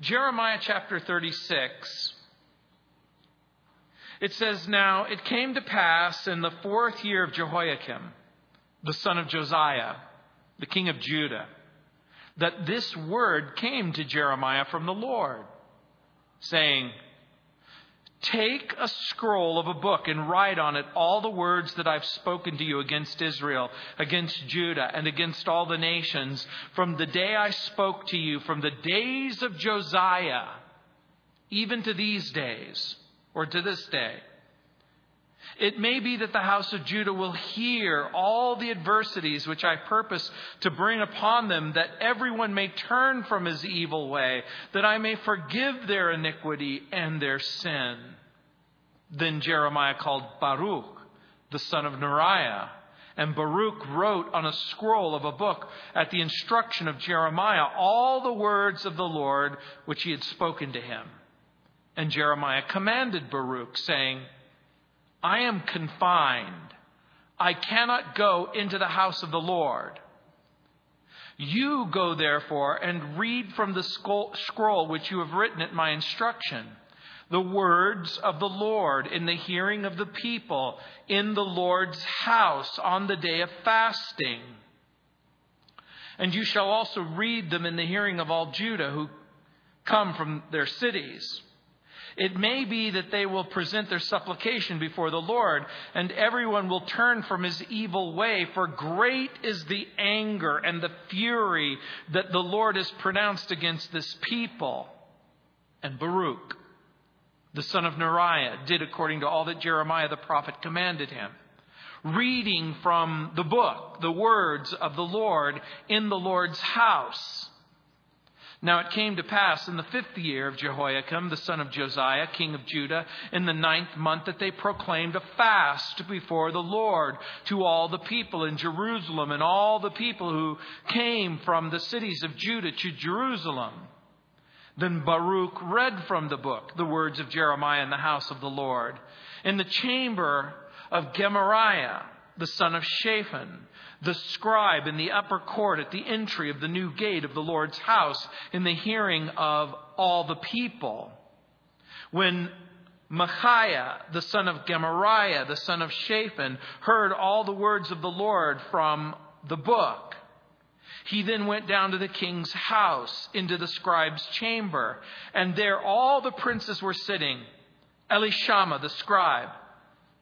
Jeremiah chapter 36. It says, Now it came to pass in the fourth year of Jehoiakim, the son of Josiah, the king of Judah, that this word came to Jeremiah from the Lord, saying, Take a scroll of a book and write on it all the words that I've spoken to you against Israel, against Judah, and against all the nations from the day I spoke to you, from the days of Josiah, even to these days, or to this day. It may be that the house of Judah will hear all the adversities which I purpose to bring upon them, that everyone may turn from his evil way, that I may forgive their iniquity and their sin. Then Jeremiah called Baruch, the son of Neriah, and Baruch wrote on a scroll of a book at the instruction of Jeremiah all the words of the Lord which he had spoken to him. And Jeremiah commanded Baruch, saying, I am confined. I cannot go into the house of the Lord. You go therefore and read from the scroll which you have written at my instruction, the words of the Lord in the hearing of the people in the Lord's house on the day of fasting. And you shall also read them in the hearing of all Judah who come from their cities. It may be that they will present their supplication before the Lord, and everyone will turn from his evil way, for great is the anger and the fury that the Lord has pronounced against this people. And Baruch, the son of Neriah, did according to all that Jeremiah the prophet commanded him reading from the book, the words of the Lord in the Lord's house. Now it came to pass in the fifth year of Jehoiakim, the son of Josiah, king of Judah, in the ninth month, that they proclaimed a fast before the Lord to all the people in Jerusalem and all the people who came from the cities of Judah to Jerusalem. Then Baruch read from the book the words of Jeremiah in the house of the Lord, in the chamber of Gemariah, the son of Shaphan the scribe in the upper court at the entry of the new gate of the Lord's house in the hearing of all the people. When Micaiah, the son of Gemariah, the son of Shaphan, heard all the words of the Lord from the book, he then went down to the king's house into the scribe's chamber, and there all the princes were sitting Elishama the scribe,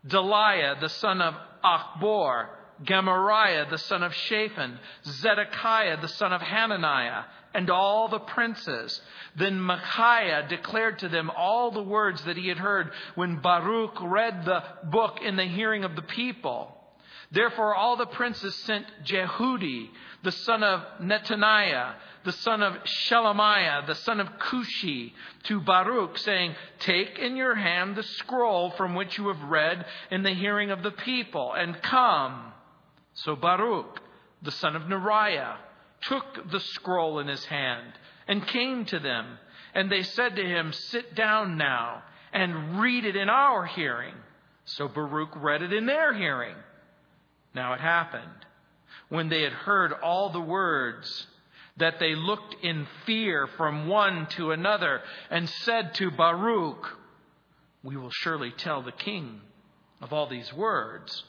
Delaiah the son of Achbor, Gemariah the son of Shaphan, Zedekiah the son of Hananiah, and all the princes. Then Micaiah declared to them all the words that he had heard when Baruch read the book in the hearing of the people. Therefore, all the princes sent Jehudi, the son of Nethaniah, the son of Shelemiah, the son of Cushi, to Baruch, saying, Take in your hand the scroll from which you have read in the hearing of the people, and come. So Baruch, the son of Neriah, took the scroll in his hand and came to them. And they said to him, Sit down now and read it in our hearing. So Baruch read it in their hearing. Now it happened, when they had heard all the words, that they looked in fear from one to another and said to Baruch, We will surely tell the king of all these words.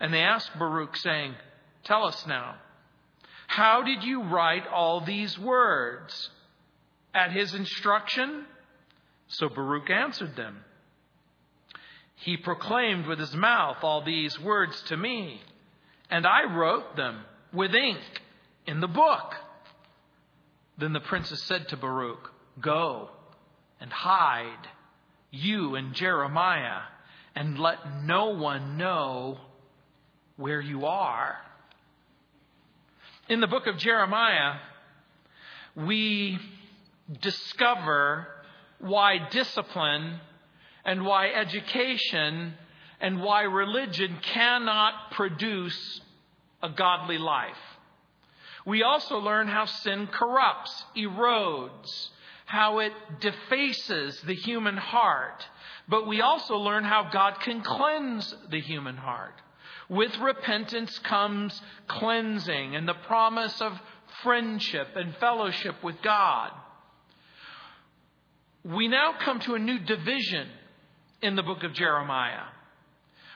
And they asked Baruch, saying, Tell us now, how did you write all these words? At his instruction? So Baruch answered them. He proclaimed with his mouth all these words to me, and I wrote them with ink in the book. Then the princess said to Baruch, Go and hide, you and Jeremiah, and let no one know where you are. In the book of Jeremiah, we discover why discipline and why education and why religion cannot produce a godly life. We also learn how sin corrupts, erodes, how it defaces the human heart. But we also learn how God can cleanse the human heart. With repentance comes cleansing and the promise of friendship and fellowship with God. we now come to a new division in the book of Jeremiah.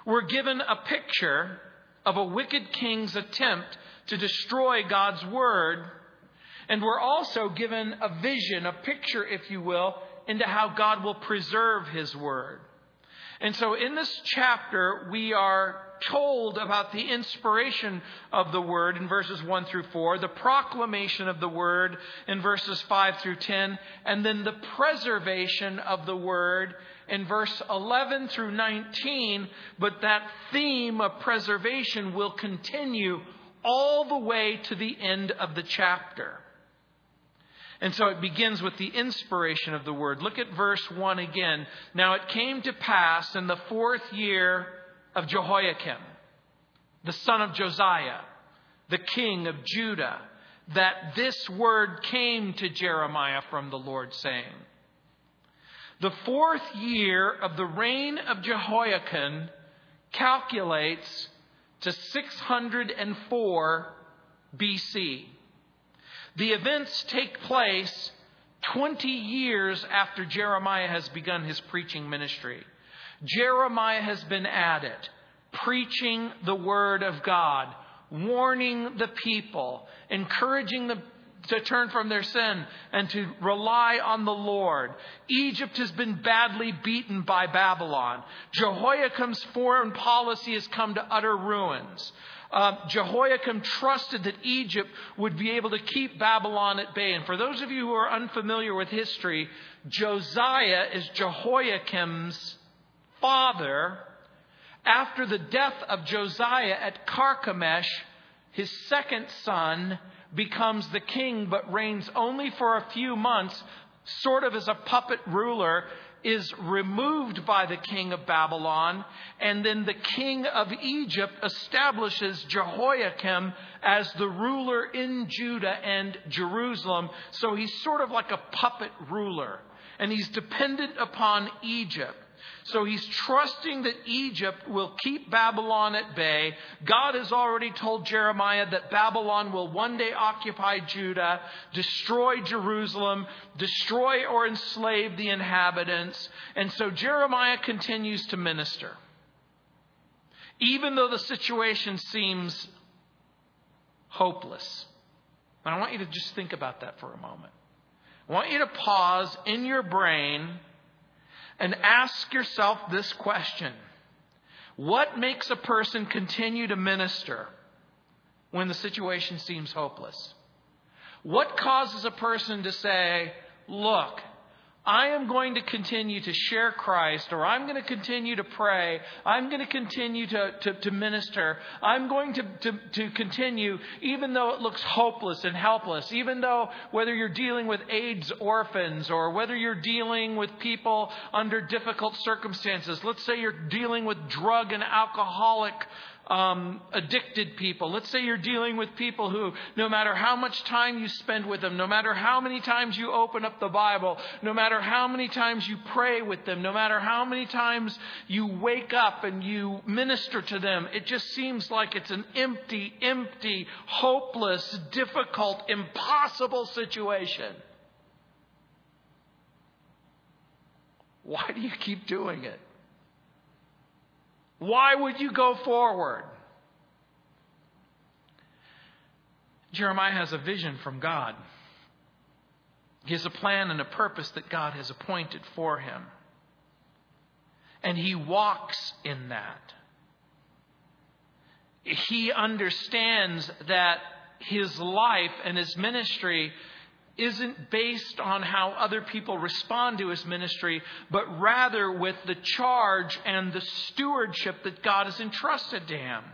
We're given a picture of a wicked king's attempt to destroy God's word, and we're also given a vision, a picture, if you will, into how God will preserve his word. And so in this chapter, we are told about the inspiration of the word in verses 1 through 4, the proclamation of the word in verses 5 through 10, and then the preservation of the word in verse 11 through 19. But that theme of preservation will continue all the way to the end of the chapter. And so it begins with the inspiration of the word. Look at verse 1 again. Now it came to pass in the fourth year of Jehoiakim, the son of Josiah, the king of Judah, that this word came to Jeremiah from the Lord, saying, The fourth year of the reign of Jehoiakim calculates to 604 BC. The events take place 20 years after Jeremiah has begun his preaching ministry. Jeremiah has been at it, preaching the word of God, warning the people, encouraging them to turn from their sin and to rely on the Lord. Egypt has been badly beaten by Babylon. Jehoiakim's foreign policy has come to utter ruins uh, Jehoiakim trusted that Egypt would be able to keep Babylon at bay. And for those of you who are unfamiliar with history, Josiah is Jehoiakim's father. After the death of Josiah at Carchemish, his second son becomes the king but reigns only for a few months, sort of as a puppet ruler is removed by the king of Babylon, and then the king of Egypt establishes Jehoiakim as the ruler in Judah and Jerusalem. So he's sort of like a puppet ruler, and he's dependent upon Egypt. So he's trusting that Egypt will keep Babylon at bay. God has already told Jeremiah that Babylon will one day occupy Judah, destroy Jerusalem, destroy or enslave the inhabitants. And so Jeremiah continues to minister. Even though the situation seems hopeless. And I want you to just think about that for a moment. I want you to pause in your brain and ask yourself this question What makes a person continue to minister when the situation seems hopeless? What causes a person to say, Look, I am going to continue to share Christ, or I'm going to continue to pray. I'm going to continue to, to, to minister. I'm going to, to, to continue, even though it looks hopeless and helpless, even though whether you're dealing with AIDS orphans or whether you're dealing with people under difficult circumstances. Let's say you're dealing with drug and alcoholic um, addicted people. Let's say you're dealing with people who, no matter how much time you spend with them, no matter how many times you open up the Bible, no matter how many times you pray with them, no matter how many times you wake up and you minister to them, it just seems like it's an empty, empty, hopeless, difficult, impossible situation. Why do you keep doing it? Why would you go forward? Jeremiah has a vision from God. He has a plan and a purpose that God has appointed for him. And he walks in that. He understands that his life and his ministry isn't based on how other people respond to his ministry, but rather with the charge and the stewardship that God has entrusted to him.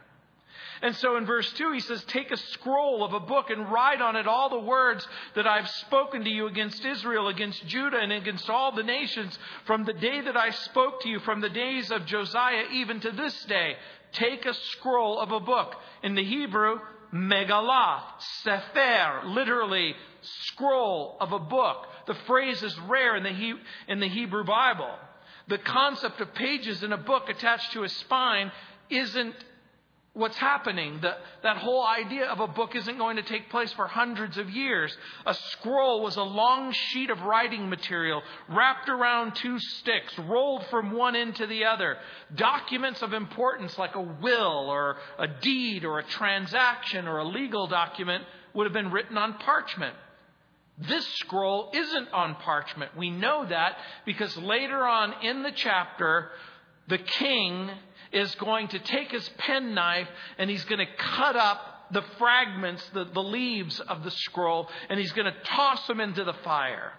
And so in verse 2, he says, Take a scroll of a book and write on it all the words that I've spoken to you against Israel, against Judah, and against all the nations from the day that I spoke to you, from the days of Josiah even to this day. Take a scroll of a book. In the Hebrew, megalath, sefer, literally scroll of a book. The phrase is rare in the, he- in the Hebrew Bible. The concept of pages in a book attached to a spine isn't what's happening. The, that whole idea of a book isn't going to take place for hundreds of years. A scroll was a long sheet of writing material wrapped around two sticks, rolled from one end to the other. Documents of importance like a will or a deed or a transaction or a legal document would have been written on parchment. This scroll isn't on parchment. We know that because later on in the chapter, the king is going to take his penknife and he's going to cut up the fragments, the, the leaves of the scroll, and he's going to toss them into the fire.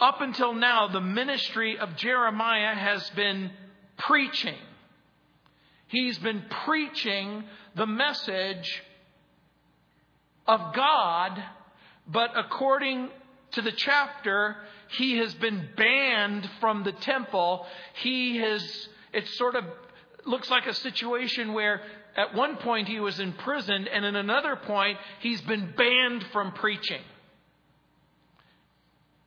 Up until now, the ministry of Jeremiah has been preaching. He's been preaching the message of God, but according to the chapter, he has been banned from the temple. He has, it's sort of looks like a situation where at one point he was imprisoned, and in another point he's been banned from preaching.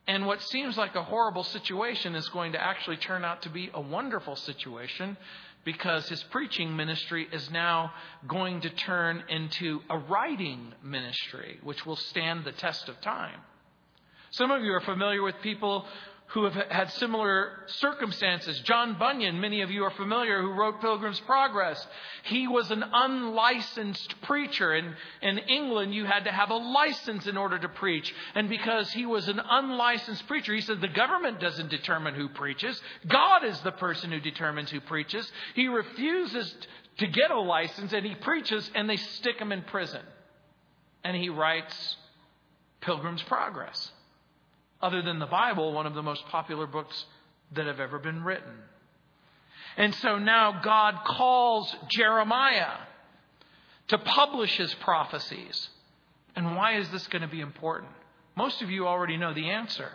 And what seems like a horrible situation is going to actually turn out to be a wonderful situation because his preaching ministry is now going to turn into a writing ministry, which will stand the test of time. Some of you are familiar with people who have had similar circumstances. John Bunyan, many of you are familiar, who wrote Pilgrim's Progress. He was an unlicensed preacher. In, in England, you had to have a license in order to preach. And because he was an unlicensed preacher, he said the government doesn't determine who preaches. God is the person who determines who preaches. He refuses to get a license and he preaches and they stick him in prison. And he writes Pilgrim's Progress other than the Bible, one of the most popular books that have ever been written. And so now God calls Jeremiah to publish his prophecies. And why is this going to be important? Most of you already know the answer.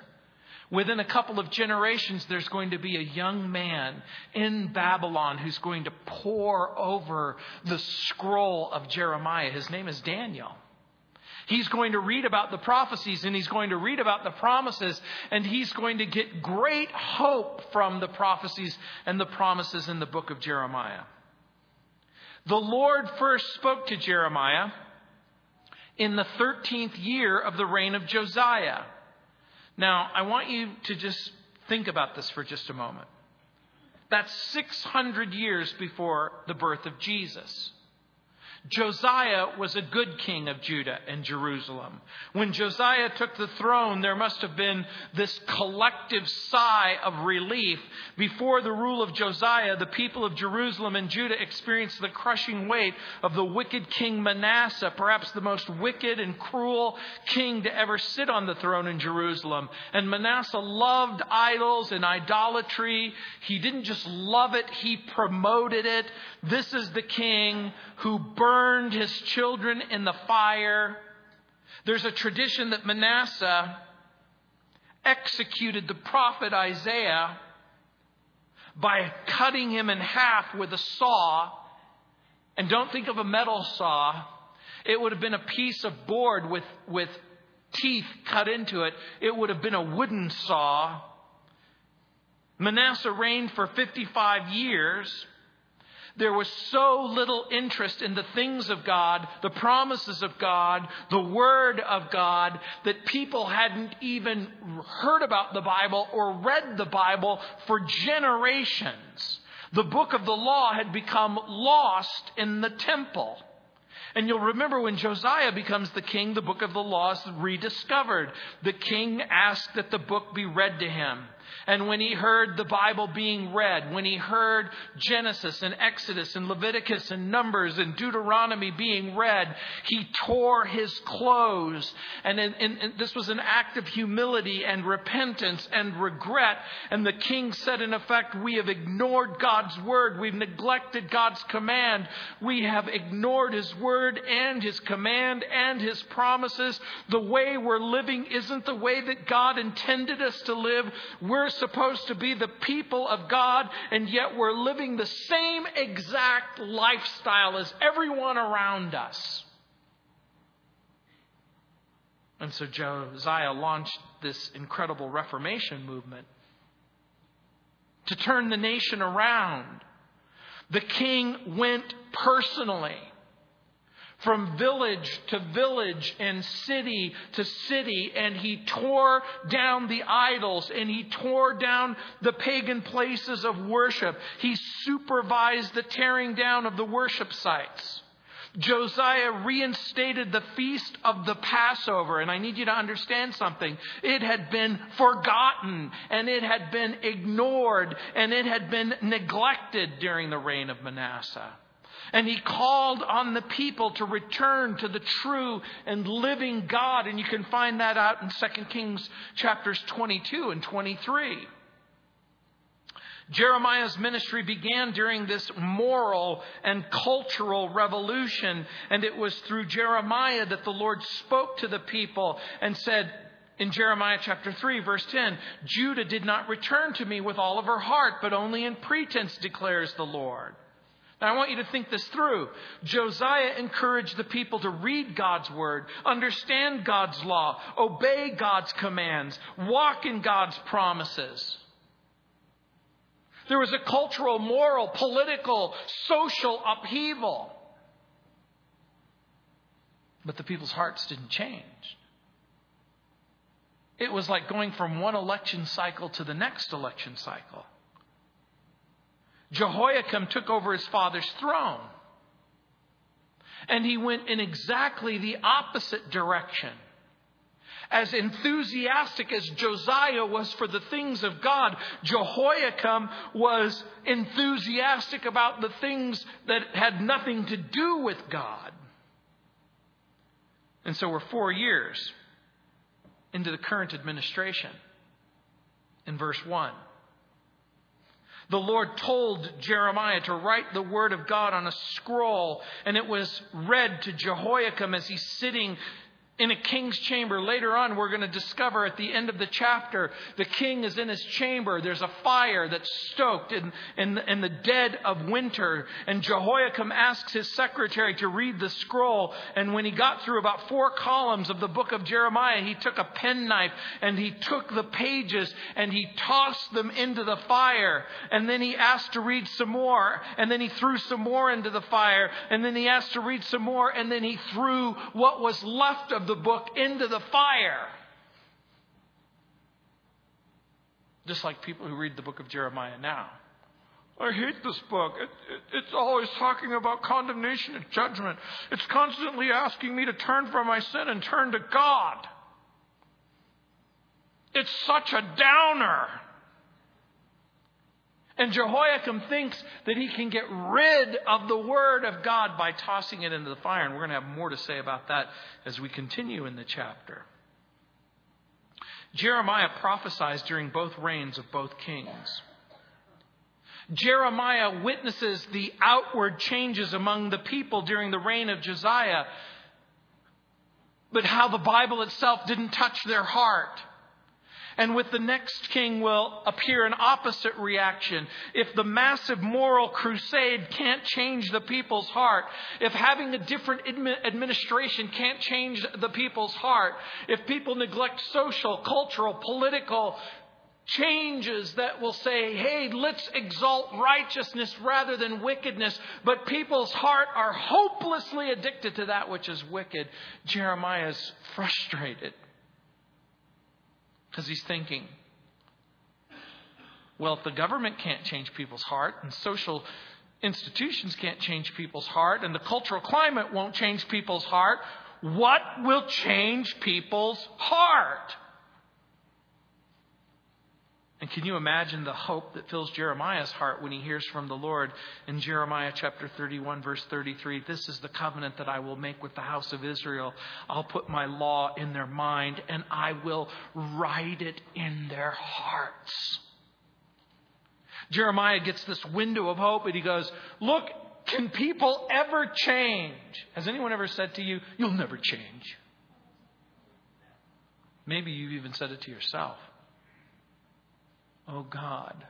Within a couple of generations, there's going to be a young man in Babylon who's going to pore over the scroll of Jeremiah. His name is Daniel. He's going to read about the prophecies and he's going to read about the promises and he's going to get great hope from the prophecies and the promises in the book of Jeremiah. The Lord first spoke to Jeremiah in the 13th year of the reign of Josiah. Now, I want you to just think about this for just a moment. That's 600 years before the birth of Jesus. Josiah was a good king of Judah and Jerusalem. When Josiah took the throne, there must have been this collective sigh of relief. Before the rule of Josiah, the people of Jerusalem and Judah experienced the crushing weight of the wicked king Manasseh, perhaps the most wicked and cruel king to ever sit on the throne in Jerusalem. And Manasseh loved idols and idolatry. He didn't just love it, he promoted it. This is the king who burned his children in the fire. There's a tradition that Manasseh executed the prophet Isaiah by cutting him in half with a saw. And don't think of a metal saw. It would have been a piece of board with, with teeth cut into it. It would have been a wooden saw. Manasseh reigned for 55 years. There was so little interest in the things of God, the promises of God, the Word of God, that people hadn't even heard about the Bible or read the Bible for generations. The book of the law had become lost in the temple. And you'll remember when Josiah becomes the king, the book of the law is rediscovered. The king asked that the book be read to him. And when he heard the Bible being read, when he heard Genesis and Exodus and Leviticus and Numbers and Deuteronomy being read, he tore his clothes. And, in, in, this was an act of humility and repentance and regret. And the king said, in effect, We have ignored God's word. We've neglected God's command. We have ignored his word and his command and his promises. The way we're living isn't the way that God intended us to live. We're supposed to be the people of God, and yet we're living the same exact lifestyle as everyone around us. And so Josiah launched this incredible Reformation movement to turn the nation around. The king went personally from village to village and city to city, and he tore down the idols and he tore down the pagan places of worship. He supervised the tearing down of the worship sites. Josiah reinstated the feast of the Passover, and I need you to understand something. It had been forgotten, and it had been ignored, and it had been neglected during the reign of Manasseh. And he called on the people to return to the true and living God. And you can find that out in 2 Kings chapters 22 and 23. Jeremiah's ministry began during this moral and cultural revolution, and it was through Jeremiah that the Lord spoke to the people and said, in Jeremiah chapter 3, verse 10, Judah did not return to me with all of her heart, but only in pretense, declares the Lord. Now, I want you to think this through. Josiah encouraged the people to read God's word, understand God's law, obey God's commands, walk in God's promises. There was a cultural, moral, political, social upheaval. But the people's hearts didn't change. It was like going from one election cycle to the next election cycle. Jehoiakim took over his father's throne. And he went in exactly the opposite direction as enthusiastic as Josiah was for the things of God, Jehoiakim was enthusiastic about the things that had nothing to do with God. And so we're four years into the current administration. In verse 1. The Lord told Jeremiah to write the word of God on a scroll, and it was read to Jehoiakim as he's sitting in a king's chamber. Later on, we're going to discover at the end of the chapter, the king is in his chamber. There's a fire that's stoked in, in, in, the dead of winter. And Jehoiakim asks his secretary to read the scroll. And when he got through about four columns of the book of Jeremiah, he took a penknife and he took the pages and he tossed them into the fire. And then he asked to read some more. And then he threw some more into the fire. And then he asked to read some more. And then he threw what was left of the book into the fire. Just like people who read the book of Jeremiah now. I hate this book. It, it, it's always talking about condemnation and judgment. It's constantly asking me to turn from my sin and turn to God. It's such a downer. And Jehoiakim thinks that he can get rid of the word of God by tossing it into the fire. And we're going to have more to say about that as we continue in the chapter. Jeremiah prophesies during both reigns of both kings. Jeremiah witnesses the outward changes among the people during the reign of Josiah, but how the Bible itself didn't touch their heart. And with the next king will appear an opposite reaction. If the massive moral crusade can't change the people's heart, if having a different administration can't change the people's heart, if people neglect social, cultural, political changes that will say, hey, let's exalt righteousness rather than wickedness, but people's heart are hopelessly addicted to that which is wicked, Jeremiah is frustrated. Because he's thinking, well, if the government can't change people's heart, and social institutions can't change people's heart, and the cultural climate won't change people's heart, what will change people's heart? And can you imagine the hope that fills Jeremiah's heart when he hears from the Lord in Jeremiah chapter 31, verse 33? This is the covenant that I will make with the house of Israel. I'll put my law in their mind and I will write it in their hearts. Jeremiah gets this window of hope and he goes, Look, can people ever change? Has anyone ever said to you, You'll never change? Maybe you've even said it to yourself. Oh God,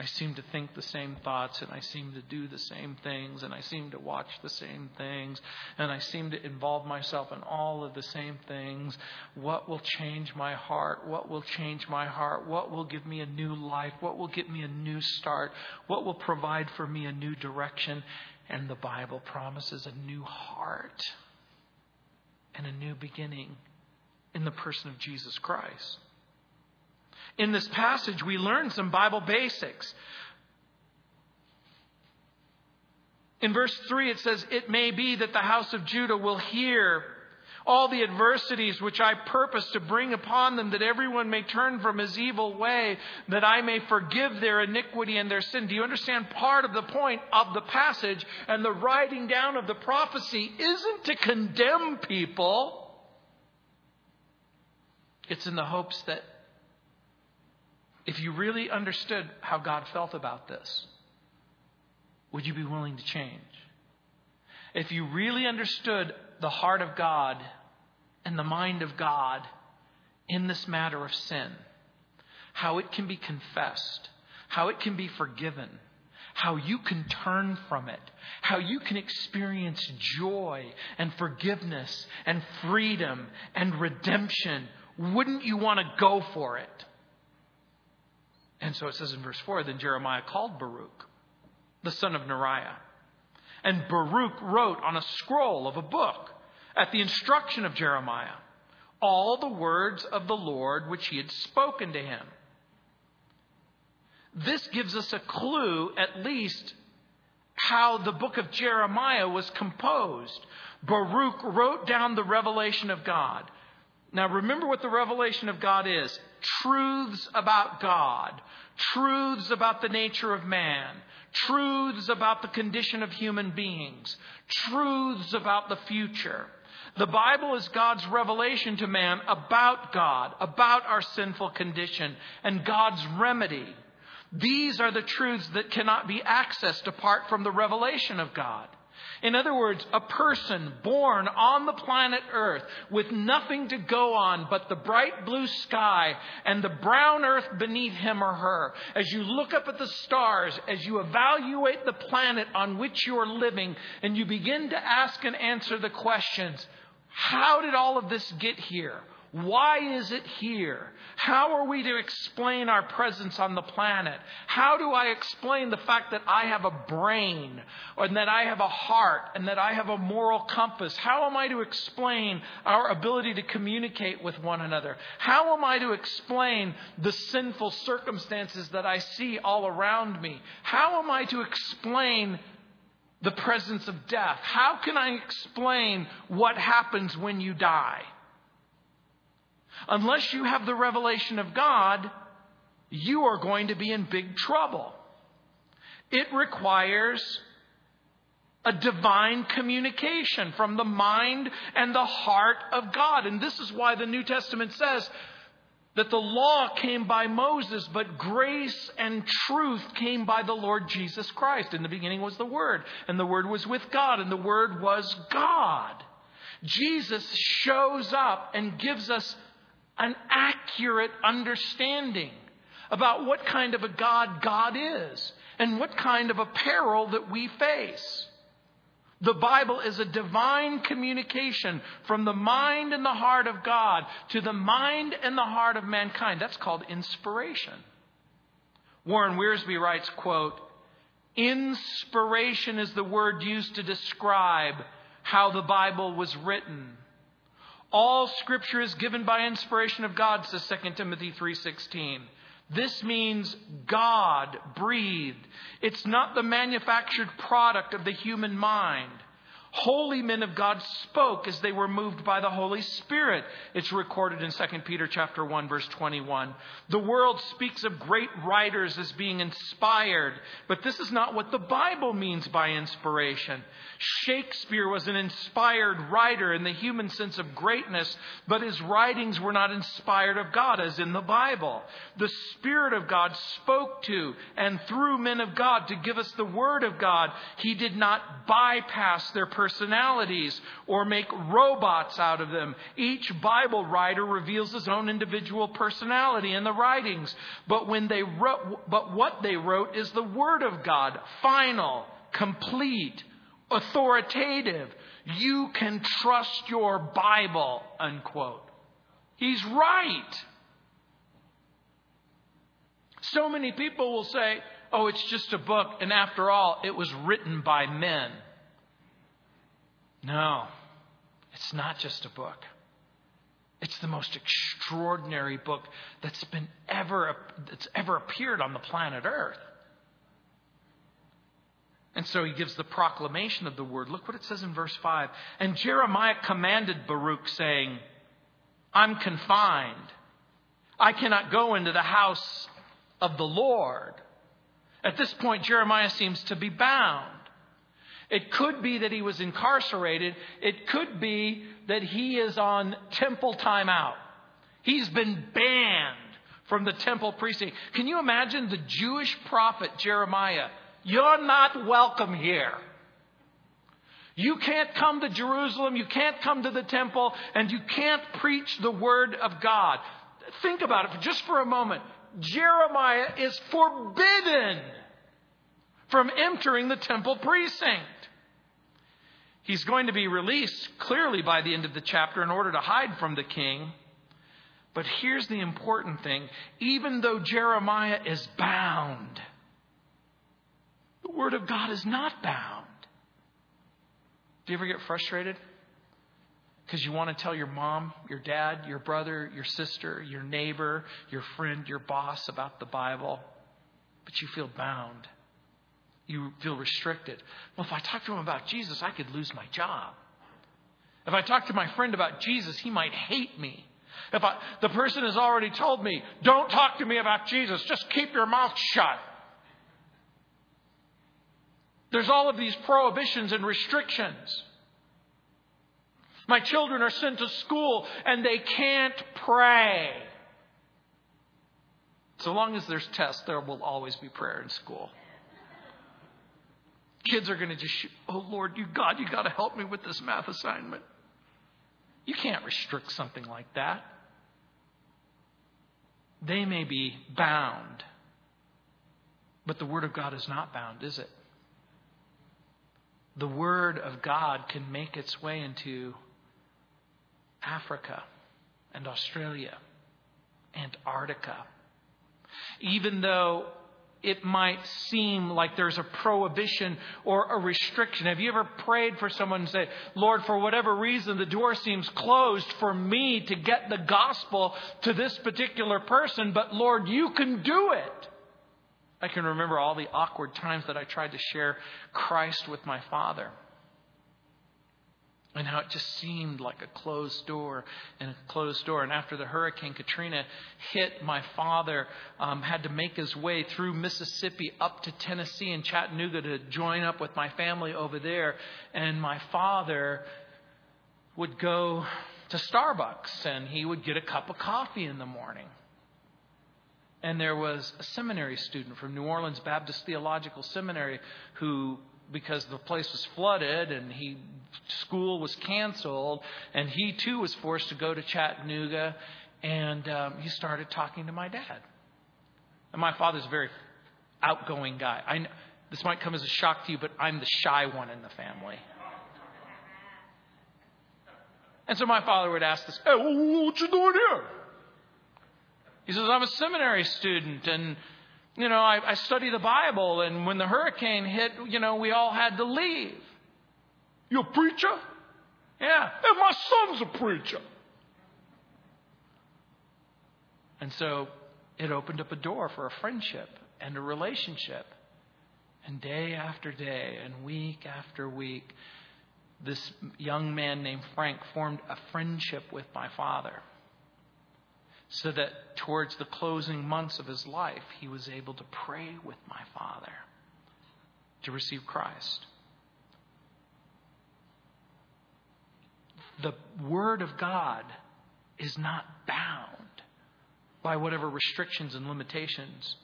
I seem to think the same thoughts and I seem to do the same things and I seem to watch the same things and I seem to involve myself in all of the same things. What will change my heart? What will change my heart? What will give me a new life? What will get me a new start? What will provide for me a new direction? And the Bible promises a new heart and a new beginning in the person of Jesus Christ. In this passage, we learn some Bible basics. In verse 3, it says, It may be that the house of Judah will hear all the adversities which I purpose to bring upon them, that everyone may turn from his evil way, that I may forgive their iniquity and their sin. Do you understand? Part of the point of the passage and the writing down of the prophecy isn't to condemn people, it's in the hopes that if you really understood how God felt about this, would you be willing to change? If you really understood the heart of God and the mind of God in this matter of sin, how it can be confessed, how it can be forgiven, how you can turn from it, how you can experience joy and forgiveness and freedom and redemption. Wouldn't you want to go for it? And so it says in verse 4 then Jeremiah called Baruch, the son of Neriah. And Baruch wrote on a scroll of a book at the instruction of Jeremiah all the words of the Lord which he had spoken to him. This gives us a clue, at least, how the book of Jeremiah was composed. Baruch wrote down the revelation of God. Now, remember what the revelation of God is truths about God, truths about the nature of man, truths about the condition of human beings, truths about the future. The Bible is God's revelation to man about God, about our sinful condition, and God's remedy. These are the truths that cannot be accessed apart from the revelation of God. In other words, a person born on the planet Earth with nothing to go on but the bright blue sky and the brown earth beneath him or her. As you look up at the stars, as you evaluate the planet on which you are living, and you begin to ask and answer the questions how did all of this get here? Why is it here? How are we to explain our presence on the planet? How do I explain the fact that I have a brain and that I have a heart and that I have a moral compass? How am I to explain our ability to communicate with one another? How am I to explain the sinful circumstances that I see all around me? How am I to explain the presence of death? How can I explain what happens when you die? Unless you have the revelation of God, you are going to be in big trouble. It requires a divine communication from the mind and the heart of God. And this is why the New Testament says that the law came by Moses, but grace and truth came by the Lord Jesus Christ. In the beginning was the Word, and the Word was with God, and the Word was God. Jesus shows up and gives us an accurate understanding about what kind of a God God is and what kind of a peril that we face. The Bible is a divine communication from the mind and the heart of God to the mind and the heart of mankind. That's called inspiration. Warren Wiersbe writes, quote, Inspiration is the word used to describe how the Bible was written. All scripture is given by inspiration of God, says 2 Timothy 3:16. This means God breathed. It's not the manufactured product of the human mind. Holy men of God spoke as they were moved by the Holy Spirit. It's recorded in 2 Peter chapter 1 verse 21. The world speaks of great writers as being inspired, but this is not what the Bible means by inspiration. Shakespeare was an inspired writer in the human sense of greatness, but his writings were not inspired of God as in the Bible. The Spirit of God spoke to and through men of God to give us the Word of God. He did not bypass their personalities or make robots out of them. Each Bible writer reveals his own individual personality in the writings. But when they wrote, but what they wrote is the Word of God, final, complete, authoritative. You can trust your Bible, unquote. He's right. So many people will say, oh, it's just a book, and after all, it was written by men. No, it's not just a book. It's the most extraordinary book that's been ever that's ever appeared on the planet Earth. And so he gives the proclamation of the word. Look what it says in verse 5. And Jeremiah commanded Baruch, saying, I'm confined. I cannot go into the house of the Lord. At this point, Jeremiah seems to be bound. It could be that he was incarcerated. It could be that he is on temple timeout. He's been banned from the temple precinct. Can you imagine the Jewish prophet Jeremiah? You're not welcome here. You can't come to Jerusalem, you can't come to the temple, and you can't preach the word of God. Think about it just for a moment. Jeremiah is forbidden from entering the temple precinct. He's going to be released clearly by the end of the chapter in order to hide from the king. But here's the important thing even though Jeremiah is bound, the Word of God is not bound. Do you ever get frustrated? Because you want to tell your mom, your dad, your brother, your sister, your neighbor, your friend, your boss about the Bible, but you feel bound. You feel restricted. Well, if I talk to him about Jesus, I could lose my job. If I talk to my friend about Jesus, he might hate me. If I, the person has already told me, don't talk to me about Jesus, just keep your mouth shut. There's all of these prohibitions and restrictions. My children are sent to school and they can't pray. So long as there's tests, there will always be prayer in school. Kids are going to just, shoot, oh Lord, you God, you got to help me with this math assignment. You can't restrict something like that. They may be bound, but the Word of God is not bound, is it? The Word of God can make its way into Africa and Australia, Antarctica. Even though it might seem like there's a prohibition or a restriction. Have you ever prayed for someone and said, Lord, for whatever reason, the door seems closed for me to get the gospel to this particular person, but Lord, you can do it. I can remember all the awkward times that I tried to share Christ with my father and how it just seemed like a closed door and a closed door. And after the Hurricane Katrina hit, my father um, had to make his way through Mississippi up to Tennessee and Chattanooga to join up with my family over there. And my father would go to Starbucks and he would get a cup of coffee in the morning. And there was a seminary student from New Orleans Baptist Theological Seminary who because the place was flooded and he school was canceled and he too was forced to go to Chattanooga and um, he started talking to my dad. And my father's a very outgoing guy. I know, this might come as a shock to you, but I'm the shy one in the family. And so my father would ask this, "Hey, what you doing here?" He says, "I'm a seminary student and." You know, I, I study the Bible, and when the hurricane hit, you know, we all had to leave. You a preacher? Yeah. And my son's a preacher. And so it opened up a door for a friendship and a relationship. And day after day and week after week, this young man named Frank formed a friendship with my father so that towards the closing months of his life, he was able to pray with my Father to receive Christ. The Word of God is not bound by whatever restrictions and limitations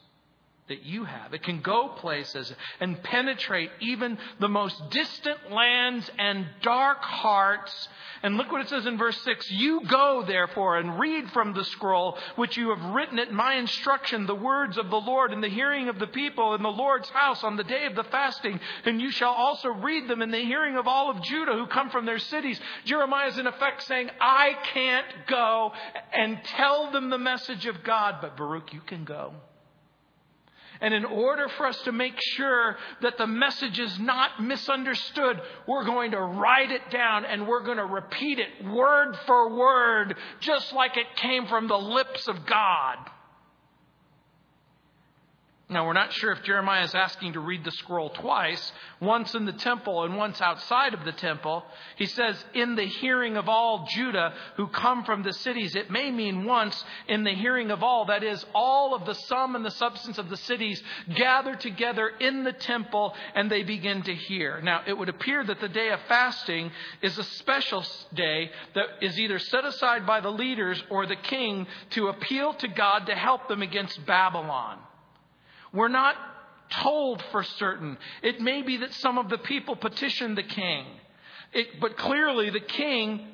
that you have. It can go places and penetrate even the most distant lands and dark hearts. And look what it says in verse 6 You go, therefore, and read from the scroll which you have written at my instruction the words of the Lord in the hearing of the people in the Lord's house on the day of the fasting. And you shall also read them in the hearing of all of Judah who come from their cities. Jeremiah is in effect saying, I can't go and tell them the message of God, but Baruch, you can go. And in order for us to make sure that the message is not misunderstood, we're going to write it down and we're going to repeat it word for word, just like it came from the lips of God. Now, we're not sure if Jeremiah is asking to read the scroll twice, once in the temple and once outside of the temple. He says, in the hearing of all Judah who come from the cities. It may mean once in the hearing of all, that is, all of the sum and the substance of the cities gather together in the temple and they begin to hear. Now, it would appear that the day of fasting is a special day that is either set aside by the leaders or the king to appeal to God to help them against Babylon. We're not told for certain. It may be that some of the people petitioned the king. It, but clearly, the king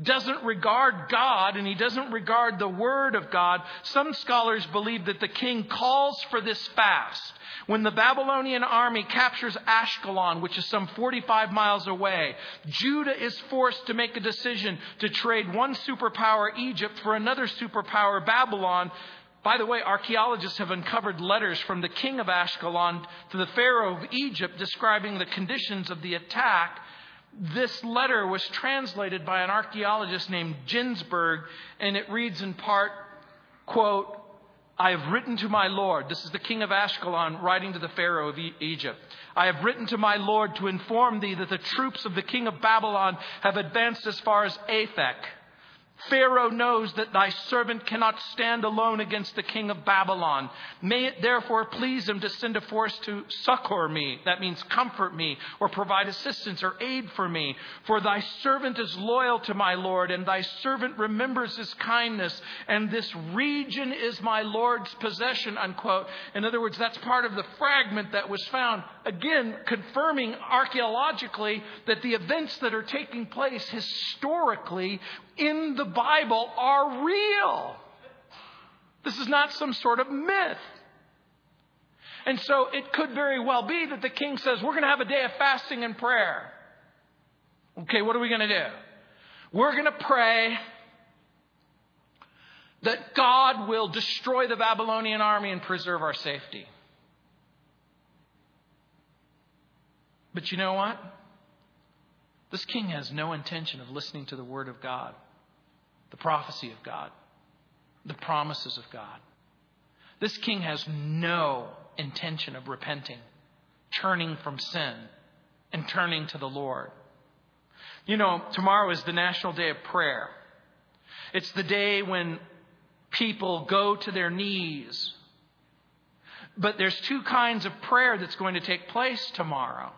doesn't regard God and he doesn't regard the word of God. Some scholars believe that the king calls for this fast. When the Babylonian army captures Ashkelon, which is some 45 miles away, Judah is forced to make a decision to trade one superpower, Egypt, for another superpower, Babylon, by the way, archaeologists have uncovered letters from the king of Ashkelon to the Pharaoh of Egypt describing the conditions of the attack. This letter was translated by an archaeologist named Ginsberg, and it reads in part, quote, I have written to my Lord. This is the king of Ashkelon writing to the Pharaoh of Egypt. I have written to my Lord to inform thee that the troops of the king of Babylon have advanced as far as Aphek Pharaoh knows that thy servant cannot stand alone against the king of Babylon. May it therefore please him to send a force to succor me. That means comfort me or provide assistance or aid for me. For thy servant is loyal to my Lord and thy servant remembers his kindness and this region is my Lord's possession, unquote. In other words, that's part of the fragment that was found. Again, confirming archaeologically that the events that are taking place historically in the Bible are real. This is not some sort of myth. And so it could very well be that the king says, We're going to have a day of fasting and prayer. Okay, what are we going to do? We're going to pray that God will destroy the Babylonian army and preserve our safety. But you know what? This king has no intention of listening to the word of God the prophecy of God, the promises of God. This king has no intention of repenting, turning from sin, and turning to the Lord. You know, tomorrow is the National Day of Prayer. It's the day when people go to their knees. But there's two kinds of prayer that's going to take place tomorrow.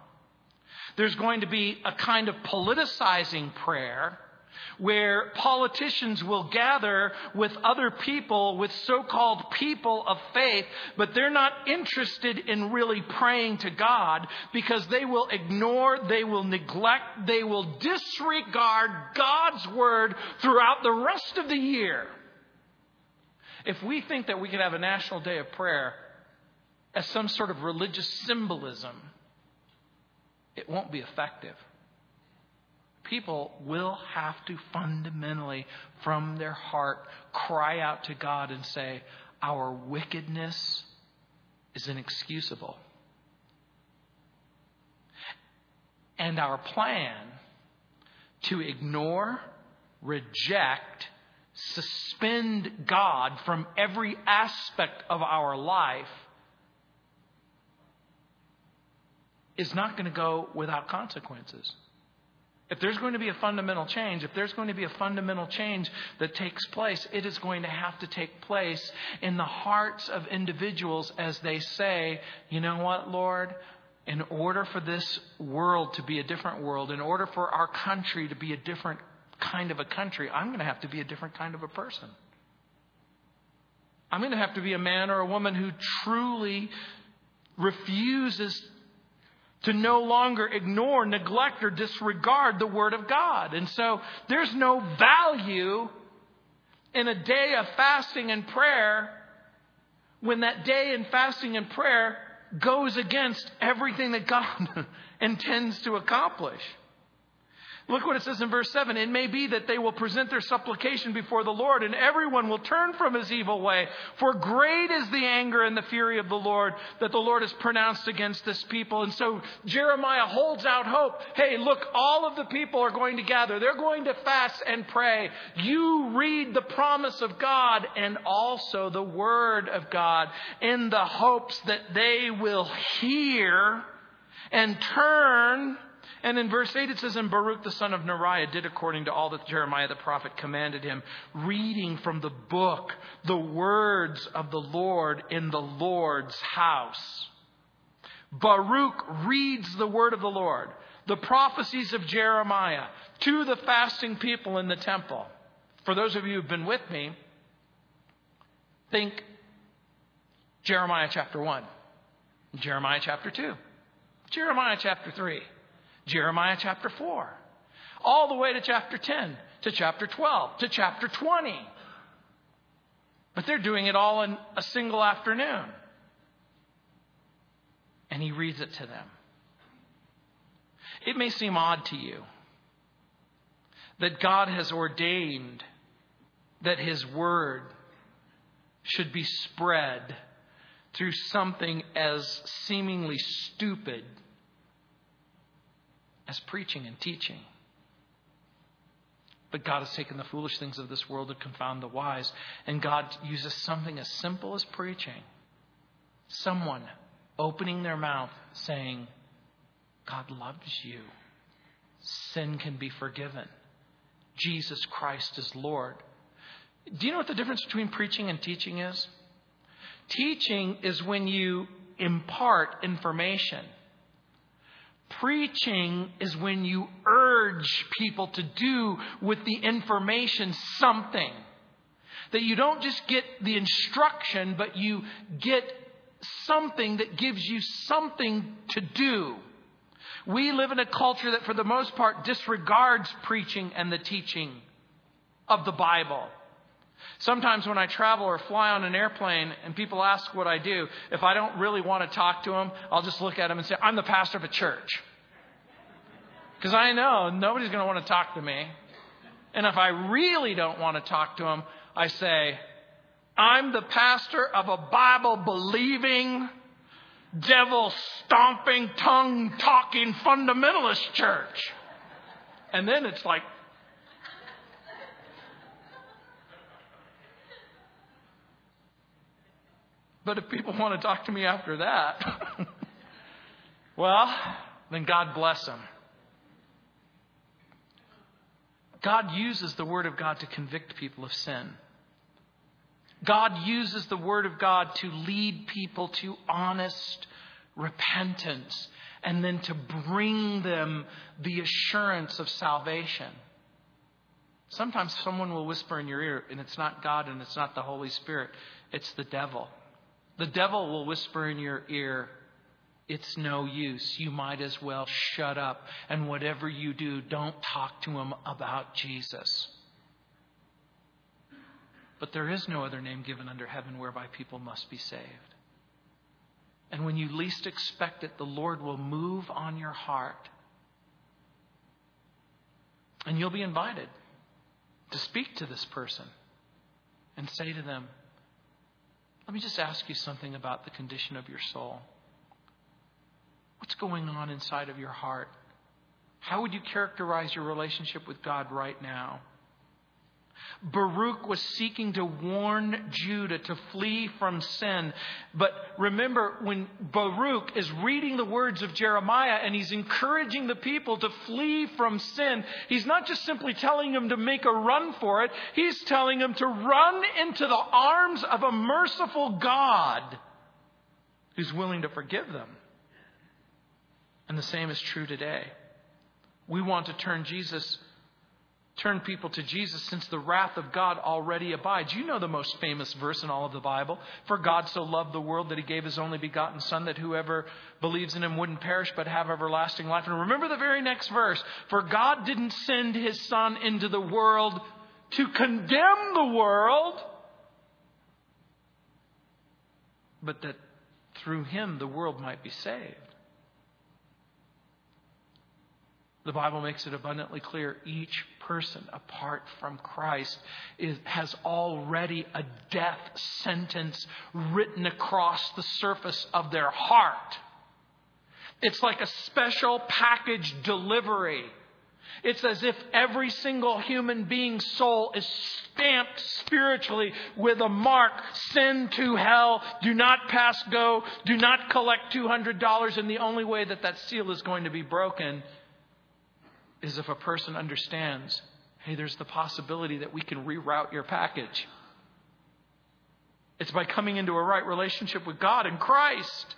There's going to be a kind of politicizing prayer where politicians will gather with other people, with so called people of faith, but they're not interested in really praying to God because they will ignore, they will neglect, they will disregard God's word throughout the rest of the year. If we think that we can have a national day of prayer as some sort of religious symbolism, it won't be effective people will have to fundamentally, from their heart, cry out to God and say, Our wickedness is inexcusable. And our plan to ignore, reject, suspend God from every aspect of our life is not going to go without consequences. If there's going to be a fundamental change, if there's going to be a fundamental change that takes place, it is going to have to take place in the hearts of individuals as they say, you know what, Lord? In order for this world to be a different world, in order for our country to be a different kind of a country, I'm going to have to be a different kind of a person. I'm going to have to be a man or a woman who truly refuses to no longer ignore, neglect, or disregard the Word of God. And so there's no value in a day of fasting and prayer when that day in fasting and prayer goes against everything that God intends to accomplish. Look what it says in verse 7. It may be that they will present their supplication before the Lord, and everyone will turn from his evil way. For great is the anger and the fury of the Lord that the Lord has pronounced against this people. And so Jeremiah holds out hope. Hey, look, all of the people are going to gather. They're going to fast and pray. You read the promise of God and also the word of God in the hopes that they will hear and turn and in verse 8 it says, And Baruch the son of Neriah did according to all that Jeremiah the prophet commanded him, reading from the book the words of the Lord in the Lord's house. Baruch reads the word of the Lord, the prophecies of Jeremiah to the fasting people in the temple. For those of you who've been with me, think Jeremiah chapter 1, Jeremiah chapter 2, Jeremiah chapter 3. Jeremiah chapter 4, all the way to chapter 10, to chapter 12, to chapter 20. But they're doing it all in a single afternoon. And he reads it to them. It may seem odd to you that God has ordained that his word should be spread through something as seemingly stupid as preaching and teaching. But God has taken the foolish things of this world to confound the wise. And God uses something as simple as preaching. Someone opening their mouth saying, God loves you. Sin can be forgiven. Jesus Christ is Lord. Do you know what the difference between preaching and teaching is? Teaching is when you impart information. Preaching is when you urge people to do with the information something. That you don't just get the instruction, but you get something that gives you something to do. We live in a culture that, for the most part, disregards preaching and the teaching of the Bible. Sometimes when I travel or fly on an airplane and people ask what I do, if I don't really want to talk to them, I'll just look at them and say, I'm the pastor of a church. Because I know nobody's going to want to talk to me. And if I really don't want to talk to them, I say, I'm the pastor of a Bible believing, devil stomping, tongue talking fundamentalist church. And then it's like, But if people want to talk to me after that, well, then God bless them. God uses the Word of God to convict people of sin. God uses the Word of God to lead people to honest repentance and then to bring them the assurance of salvation. Sometimes someone will whisper in your ear, and it's not God and it's not the Holy Spirit, it's the devil. The devil will whisper in your ear, it's no use. You might as well shut up. And whatever you do, don't talk to him about Jesus. But there is no other name given under heaven whereby people must be saved. And when you least expect it, the Lord will move on your heart. And you'll be invited to speak to this person and say to them, Let me just ask you something about the condition of your soul. What's going on inside of your heart? How would you characterize your relationship with God right now? Baruch was seeking to warn Judah to flee from sin. But remember, when Baruch is reading the words of Jeremiah and he's encouraging the people to flee from sin, he's not just simply telling them to make a run for it, he's telling them to run into the arms of a merciful God who's willing to forgive them. And the same is true today. We want to turn Jesus, turn people to Jesus since the wrath of God already abides. You know the most famous verse in all of the Bible. For God so loved the world that he gave his only begotten Son that whoever believes in him wouldn't perish but have everlasting life. And remember the very next verse. For God didn't send his Son into the world to condemn the world, but that through him the world might be saved. The Bible makes it abundantly clear each person apart from Christ is, has already a death sentence written across the surface of their heart. It's like a special package delivery. It's as if every single human being's soul is stamped spiritually with a mark send to hell, do not pass go, do not collect $200. And the only way that that seal is going to be broken is if a person understands hey, there's the possibility that we can reroute your package. It's by coming into a right relationship with God and Christ.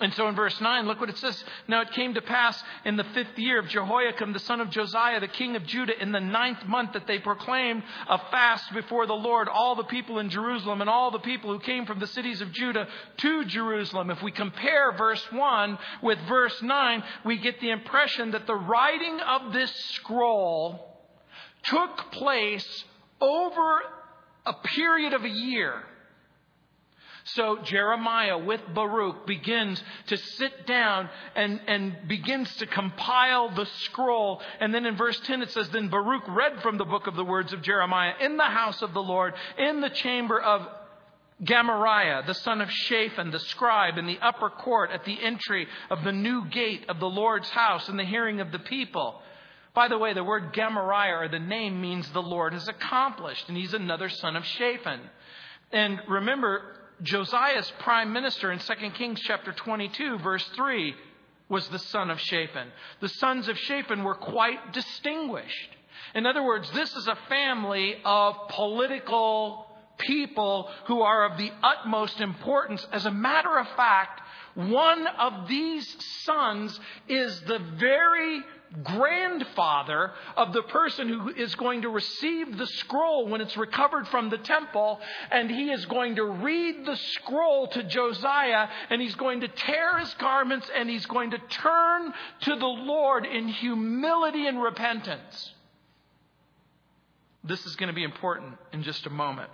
And so in verse 9, look what it says. Now it came to pass in the fifth year of Jehoiakim, the son of Josiah, the king of Judah, in the ninth month that they proclaimed a fast before the Lord, all the people in Jerusalem and all the people who came from the cities of Judah to Jerusalem. If we compare verse 1 with verse 9, we get the impression that the writing of this scroll took place over a period of a year. So Jeremiah with Baruch begins to sit down and, and begins to compile the scroll. And then in verse 10 it says, Then Baruch read from the book of the words of Jeremiah in the house of the Lord, in the chamber of Gemariah, the son of Shaphan, the scribe, in the upper court at the entry of the new gate of the Lord's house in the hearing of the people. By the way, the word Gemariah, or the name, means the Lord has accomplished, and he's another son of Shaphan. And remember, Josiah's prime minister in 2 Kings chapter 22, verse 3, was the son of Shaphan. The sons of Shaphan were quite distinguished. In other words, this is a family of political people who are of the utmost importance. As a matter of fact, one of these sons is the very grandfather of the person who is going to receive the scroll when it's recovered from the temple, and he is going to read the scroll to Josiah, and he's going to tear his garments, and he's going to turn to the Lord in humility and repentance. This is going to be important in just a moment.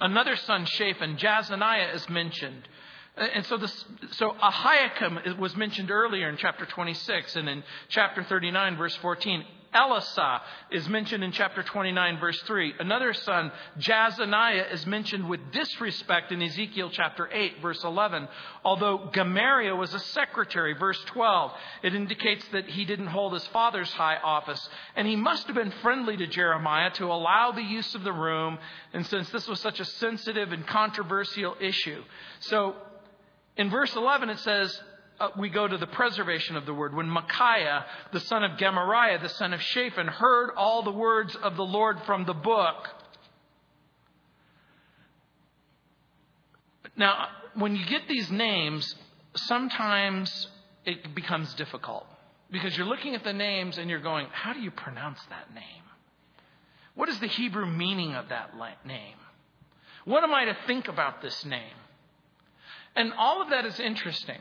Another son, Shaphan, Jazaniah, is mentioned. Uh, and so, this, so Ahikam was mentioned earlier in chapter 26 and in chapter 39, verse 14. Elasah is mentioned in chapter 29, verse 3. Another son, Jazaniah, is mentioned with disrespect in Ezekiel chapter 8, verse 11. Although Gemariah was a secretary, verse 12, it indicates that he didn't hold his father's high office. And he must have been friendly to Jeremiah to allow the use of the room, and since this was such a sensitive and controversial issue. So in verse 11, it says, uh, we go to the preservation of the word. When Micaiah, the son of Gemariah, the son of Shaphan, heard all the words of the Lord from the book. Now, when you get these names, sometimes it becomes difficult because you're looking at the names and you're going, how do you pronounce that name? What is the Hebrew meaning of that name? What am I to think about this name? And all of that is interesting.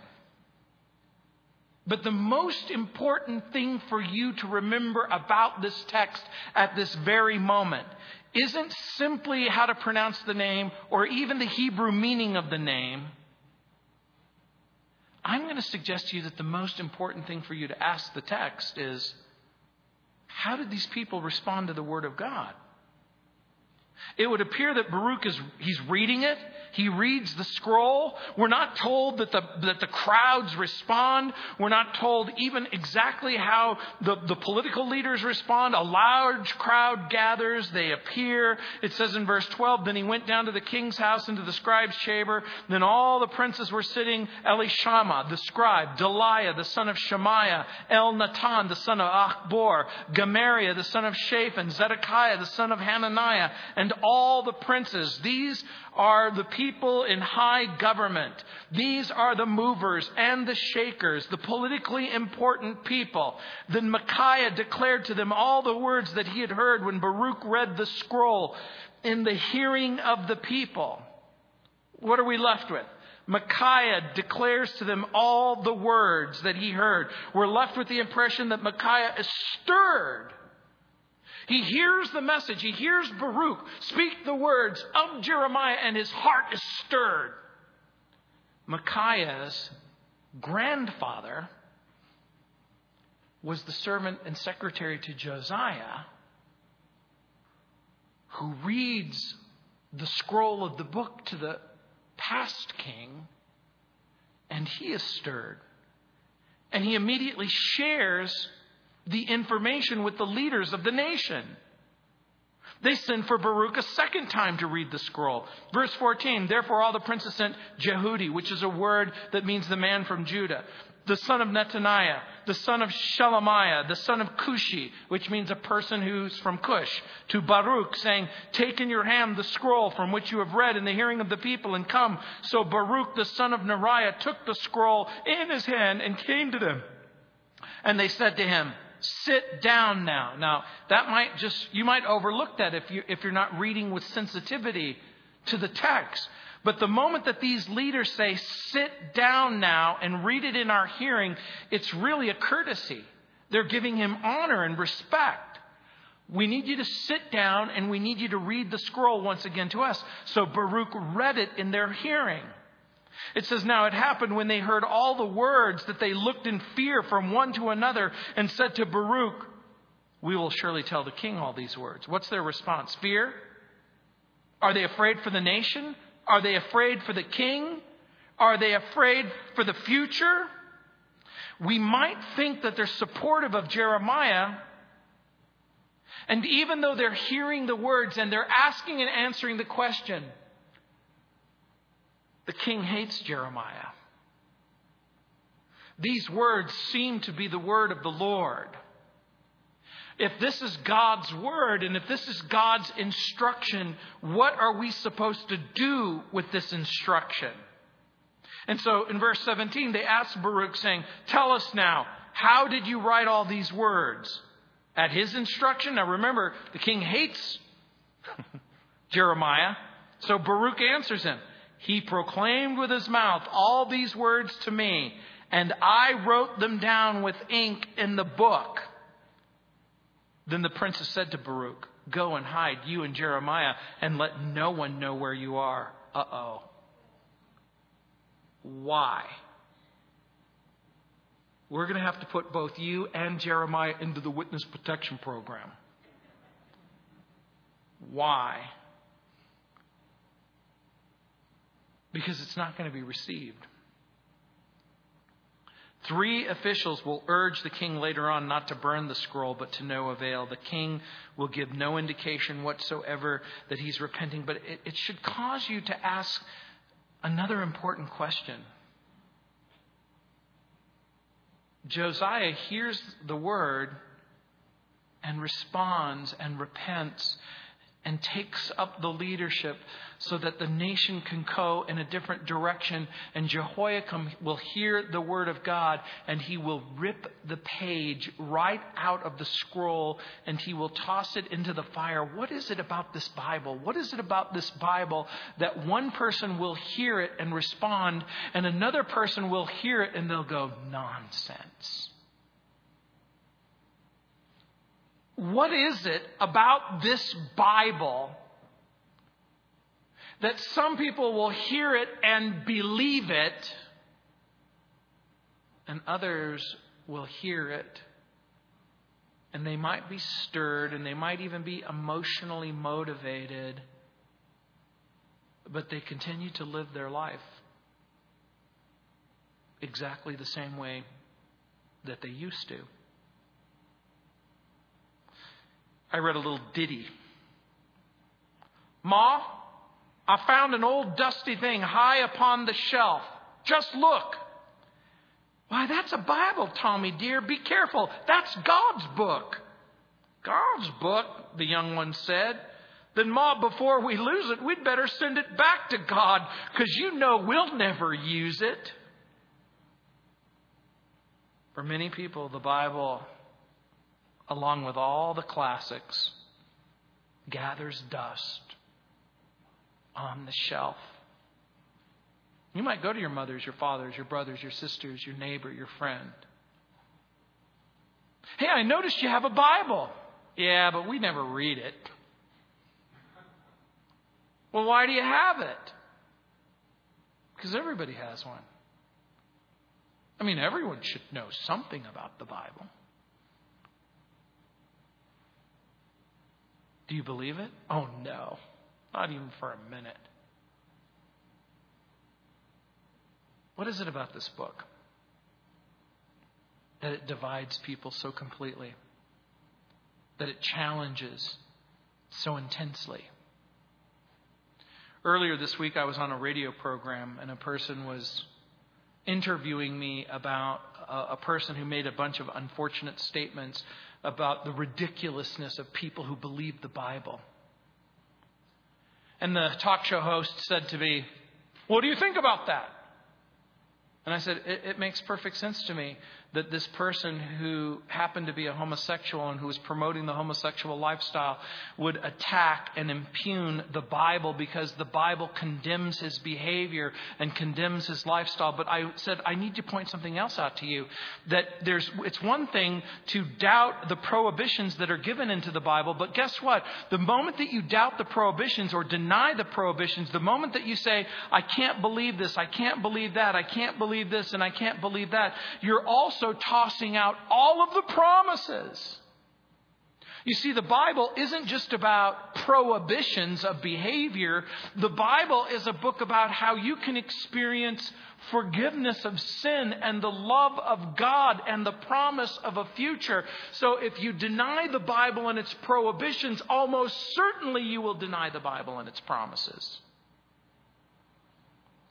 But the most important thing for you to remember about this text at this very moment isn't simply how to pronounce the name or even the Hebrew meaning of the name. I'm going to suggest to you that the most important thing for you to ask the text is how did these people respond to the Word of God? It would appear that Baruch is he's reading it. He reads the scroll. We're not told that the, that the crowds respond. We're not told even exactly how the, the political leaders respond. A large crowd gathers. They appear. It says in verse 12, Then he went down to the king's house into the scribe's chamber. Then all the princes were sitting. Elishama, the scribe, Delaiah, the son of Shemaiah, Elnathan, the son of Achbor, Gemariah, the son of Shaphan, Zedekiah, the son of Hananiah, and all the princes. These are the people in high government. These are the movers and the shakers, the politically important people. Then Micaiah declared to them all the words that he had heard when Baruch read the scroll in the hearing of the people. What are we left with? Micaiah declares to them all the words that he heard. We're left with the impression that Micaiah is stirred he hears the message. He hears Baruch speak the words of Jeremiah, and his heart is stirred. Micaiah's grandfather was the servant and secretary to Josiah who reads the scroll of the book to the past king, and he is stirred. And he immediately shares the information with the leaders of the nation. They send for Baruch a second time to read the scroll. Verse 14, therefore all the princes sent Jehudi, which is a word that means the man from Judah, the son of Nethaniah, the son of Shelemiah, the son of Cushi, which means a person who's from Cush, to Baruch, saying, Take in your hand the scroll from which you have read in the hearing of the people and come. So Baruch, the son of Neriah, took the scroll in his hand and came to them. And they said to him, Sit down now. Now, that might just, you might overlook that if, you, if you're not reading with sensitivity to the text. But the moment that these leaders say, sit down now and read it in our hearing, it's really a courtesy. They're giving him honor and respect. We need you to sit down and we need you to read the scroll once again to us. So Baruch read it in their hearing. It says, Now it happened when they heard all the words that they looked in fear from one to another and said to Baruch, We will surely tell the king all these words. What's their response? Fear? Are they afraid for the nation? Are they afraid for the king? Are they afraid for the future? We might think that they're supportive of Jeremiah. And even though they're hearing the words and they're asking and answering the question, the king hates Jeremiah. These words seem to be the word of the Lord. If this is God's word and if this is God's instruction, what are we supposed to do with this instruction? And so in verse 17, they ask Baruch, saying, Tell us now, how did you write all these words? At his instruction? Now remember, the king hates Jeremiah. So Baruch answers him. He proclaimed with his mouth all these words to me, and I wrote them down with ink in the book. Then the princess said to Baruch, Go and hide, you and Jeremiah, and let no one know where you are. Uh oh. Why? We're going to have to put both you and Jeremiah into the witness protection program. Why? Because it's not going to be received. Three officials will urge the king later on not to burn the scroll, but to no avail. The king will give no indication whatsoever that he's repenting, but it, it should cause you to ask another important question. Josiah hears the word and responds and repents and takes up the leadership so that the nation can go in a different direction. And Jehoiakim will hear the word of God and he will rip the page right out of the scroll and he will toss it into the fire. What is it about this Bible? What is it about this Bible that one person will hear it and respond and another person will hear it and they'll go, nonsense? What is it about this Bible that some people will hear it and believe it, and others will hear it and they might be stirred and they might even be emotionally motivated, but they continue to live their life exactly the same way that they used to. I read a little ditty. Ma, I found an old dusty thing high upon the shelf. Just look. Why, that's a Bible, Tommy dear. Be careful. That's God's book. God's book, the young one said. Then, Ma, before we lose it, we'd better send it back to God because you know we'll never use it. For many people, the Bible along with all the classics, gathers dust on the shelf. You might go to your mothers, your fathers, your brothers, your sisters, your neighbor, your friend. Hey, I noticed you have a Bible. Yeah, but we never read it. Well, why do you have it? Because everybody has one. I mean, everyone should know something about the Bible. Do you believe it? Oh, no. Not even for a minute. What is it about this book that it divides people so completely? That it challenges so intensely? Earlier this week, I was on a radio program, and a person was interviewing me about a, person who made a bunch of unfortunate statements about the ridiculousness of people who believe the Bible. And the talk show host said to me, What do you think about that? And I said, it, it, makes perfect sense to me that this person who happened to be a homosexual and who was promoting the homosexual lifestyle would attack and impugn the Bible because the Bible condemns his behavior and condemns his lifestyle. But I said, I need to point something else out to you. That there's, it's one thing to doubt the prohibitions that are given into the Bible, but guess what? The moment that you doubt the prohibitions or deny the prohibitions, the moment that you say, I can't believe this, I can't believe that, I can't believe this and I can't believe that. You're also tossing out all of the promises. You see, the Bible isn't just about prohibitions of behavior. The Bible is a book about how you can experience forgiveness of sin and the love of God and the promise of a future. So if you deny the Bible and its prohibitions, almost certainly you will deny the Bible and its promises.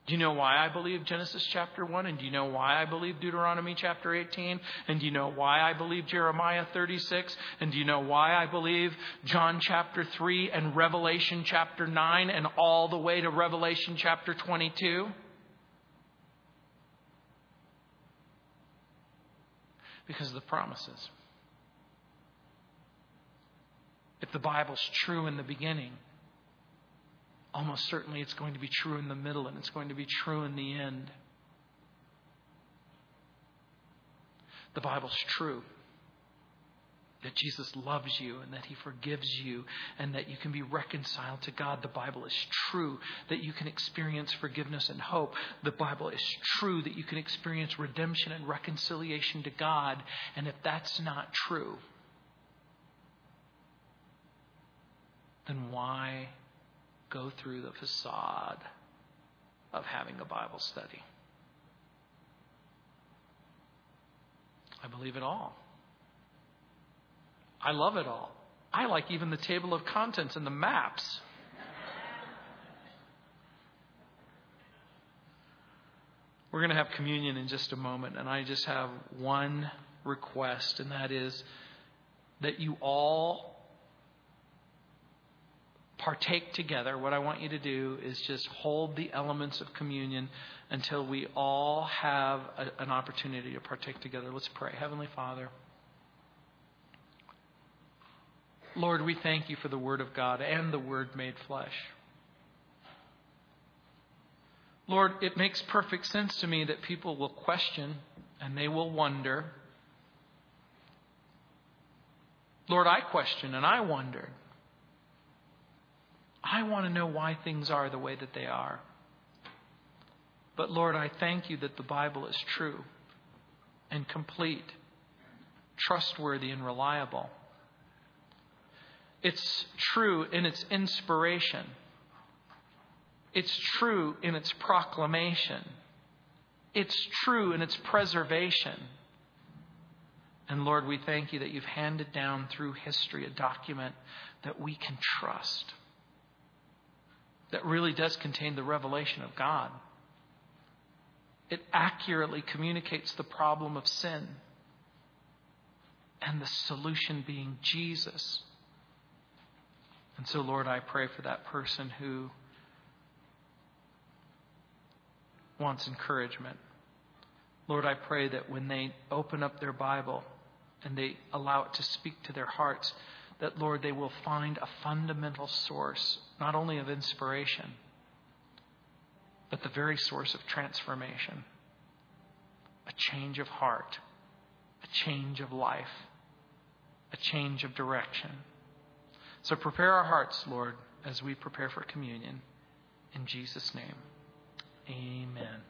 Do you know why I believe Genesis chapter 1? And do you know why I believe Deuteronomy chapter 18? And do you know why I believe Jeremiah 36? And do you know why I believe John chapter 3 and Revelation chapter 9 and all the way to Revelation chapter 22? Because of the promises. If the Bible's true in the beginning, almost certainly it's going to be true in the middle and it's going to be true in the end. The Bible's true. That Jesus loves you and that He forgives you and that you can be reconciled to God. The Bible is true that you can experience forgiveness and hope. The Bible is true that you can experience redemption and reconciliation to God. And if that's not true, then why go through the facade of having a Bible study. I believe it all. I love it all. I like even the table of contents and the maps. We're going to have communion in just a moment, and I just have one request, and that is that you all partake together, what I want you to do is just hold the elements of communion until we all have a, an opportunity to partake together. Let's pray. Heavenly Father, Lord, we thank you for the Word of God and the Word made flesh. Lord, it makes perfect sense to me that people will question and they will wonder. Lord, I question and I wonder. I want to know why things are the way that they are. But Lord, I thank you that the Bible is true and complete, trustworthy and reliable. It's true in its inspiration. It's true in its proclamation. It's true in its preservation. And Lord, we thank you that you've handed down through history a document that we can trust that really does contain the revelation of God. It accurately communicates the problem of sin and the solution being Jesus. And so, Lord, I pray for that person who wants encouragement. Lord, I pray that when they open up their Bible and they allow it to speak to their hearts, that, Lord, they will find a fundamental source, not only of inspiration, but the very source of transformation a change of heart, a change of life, a change of direction. So prepare our hearts, Lord, as we prepare for communion. In Jesus' name, amen.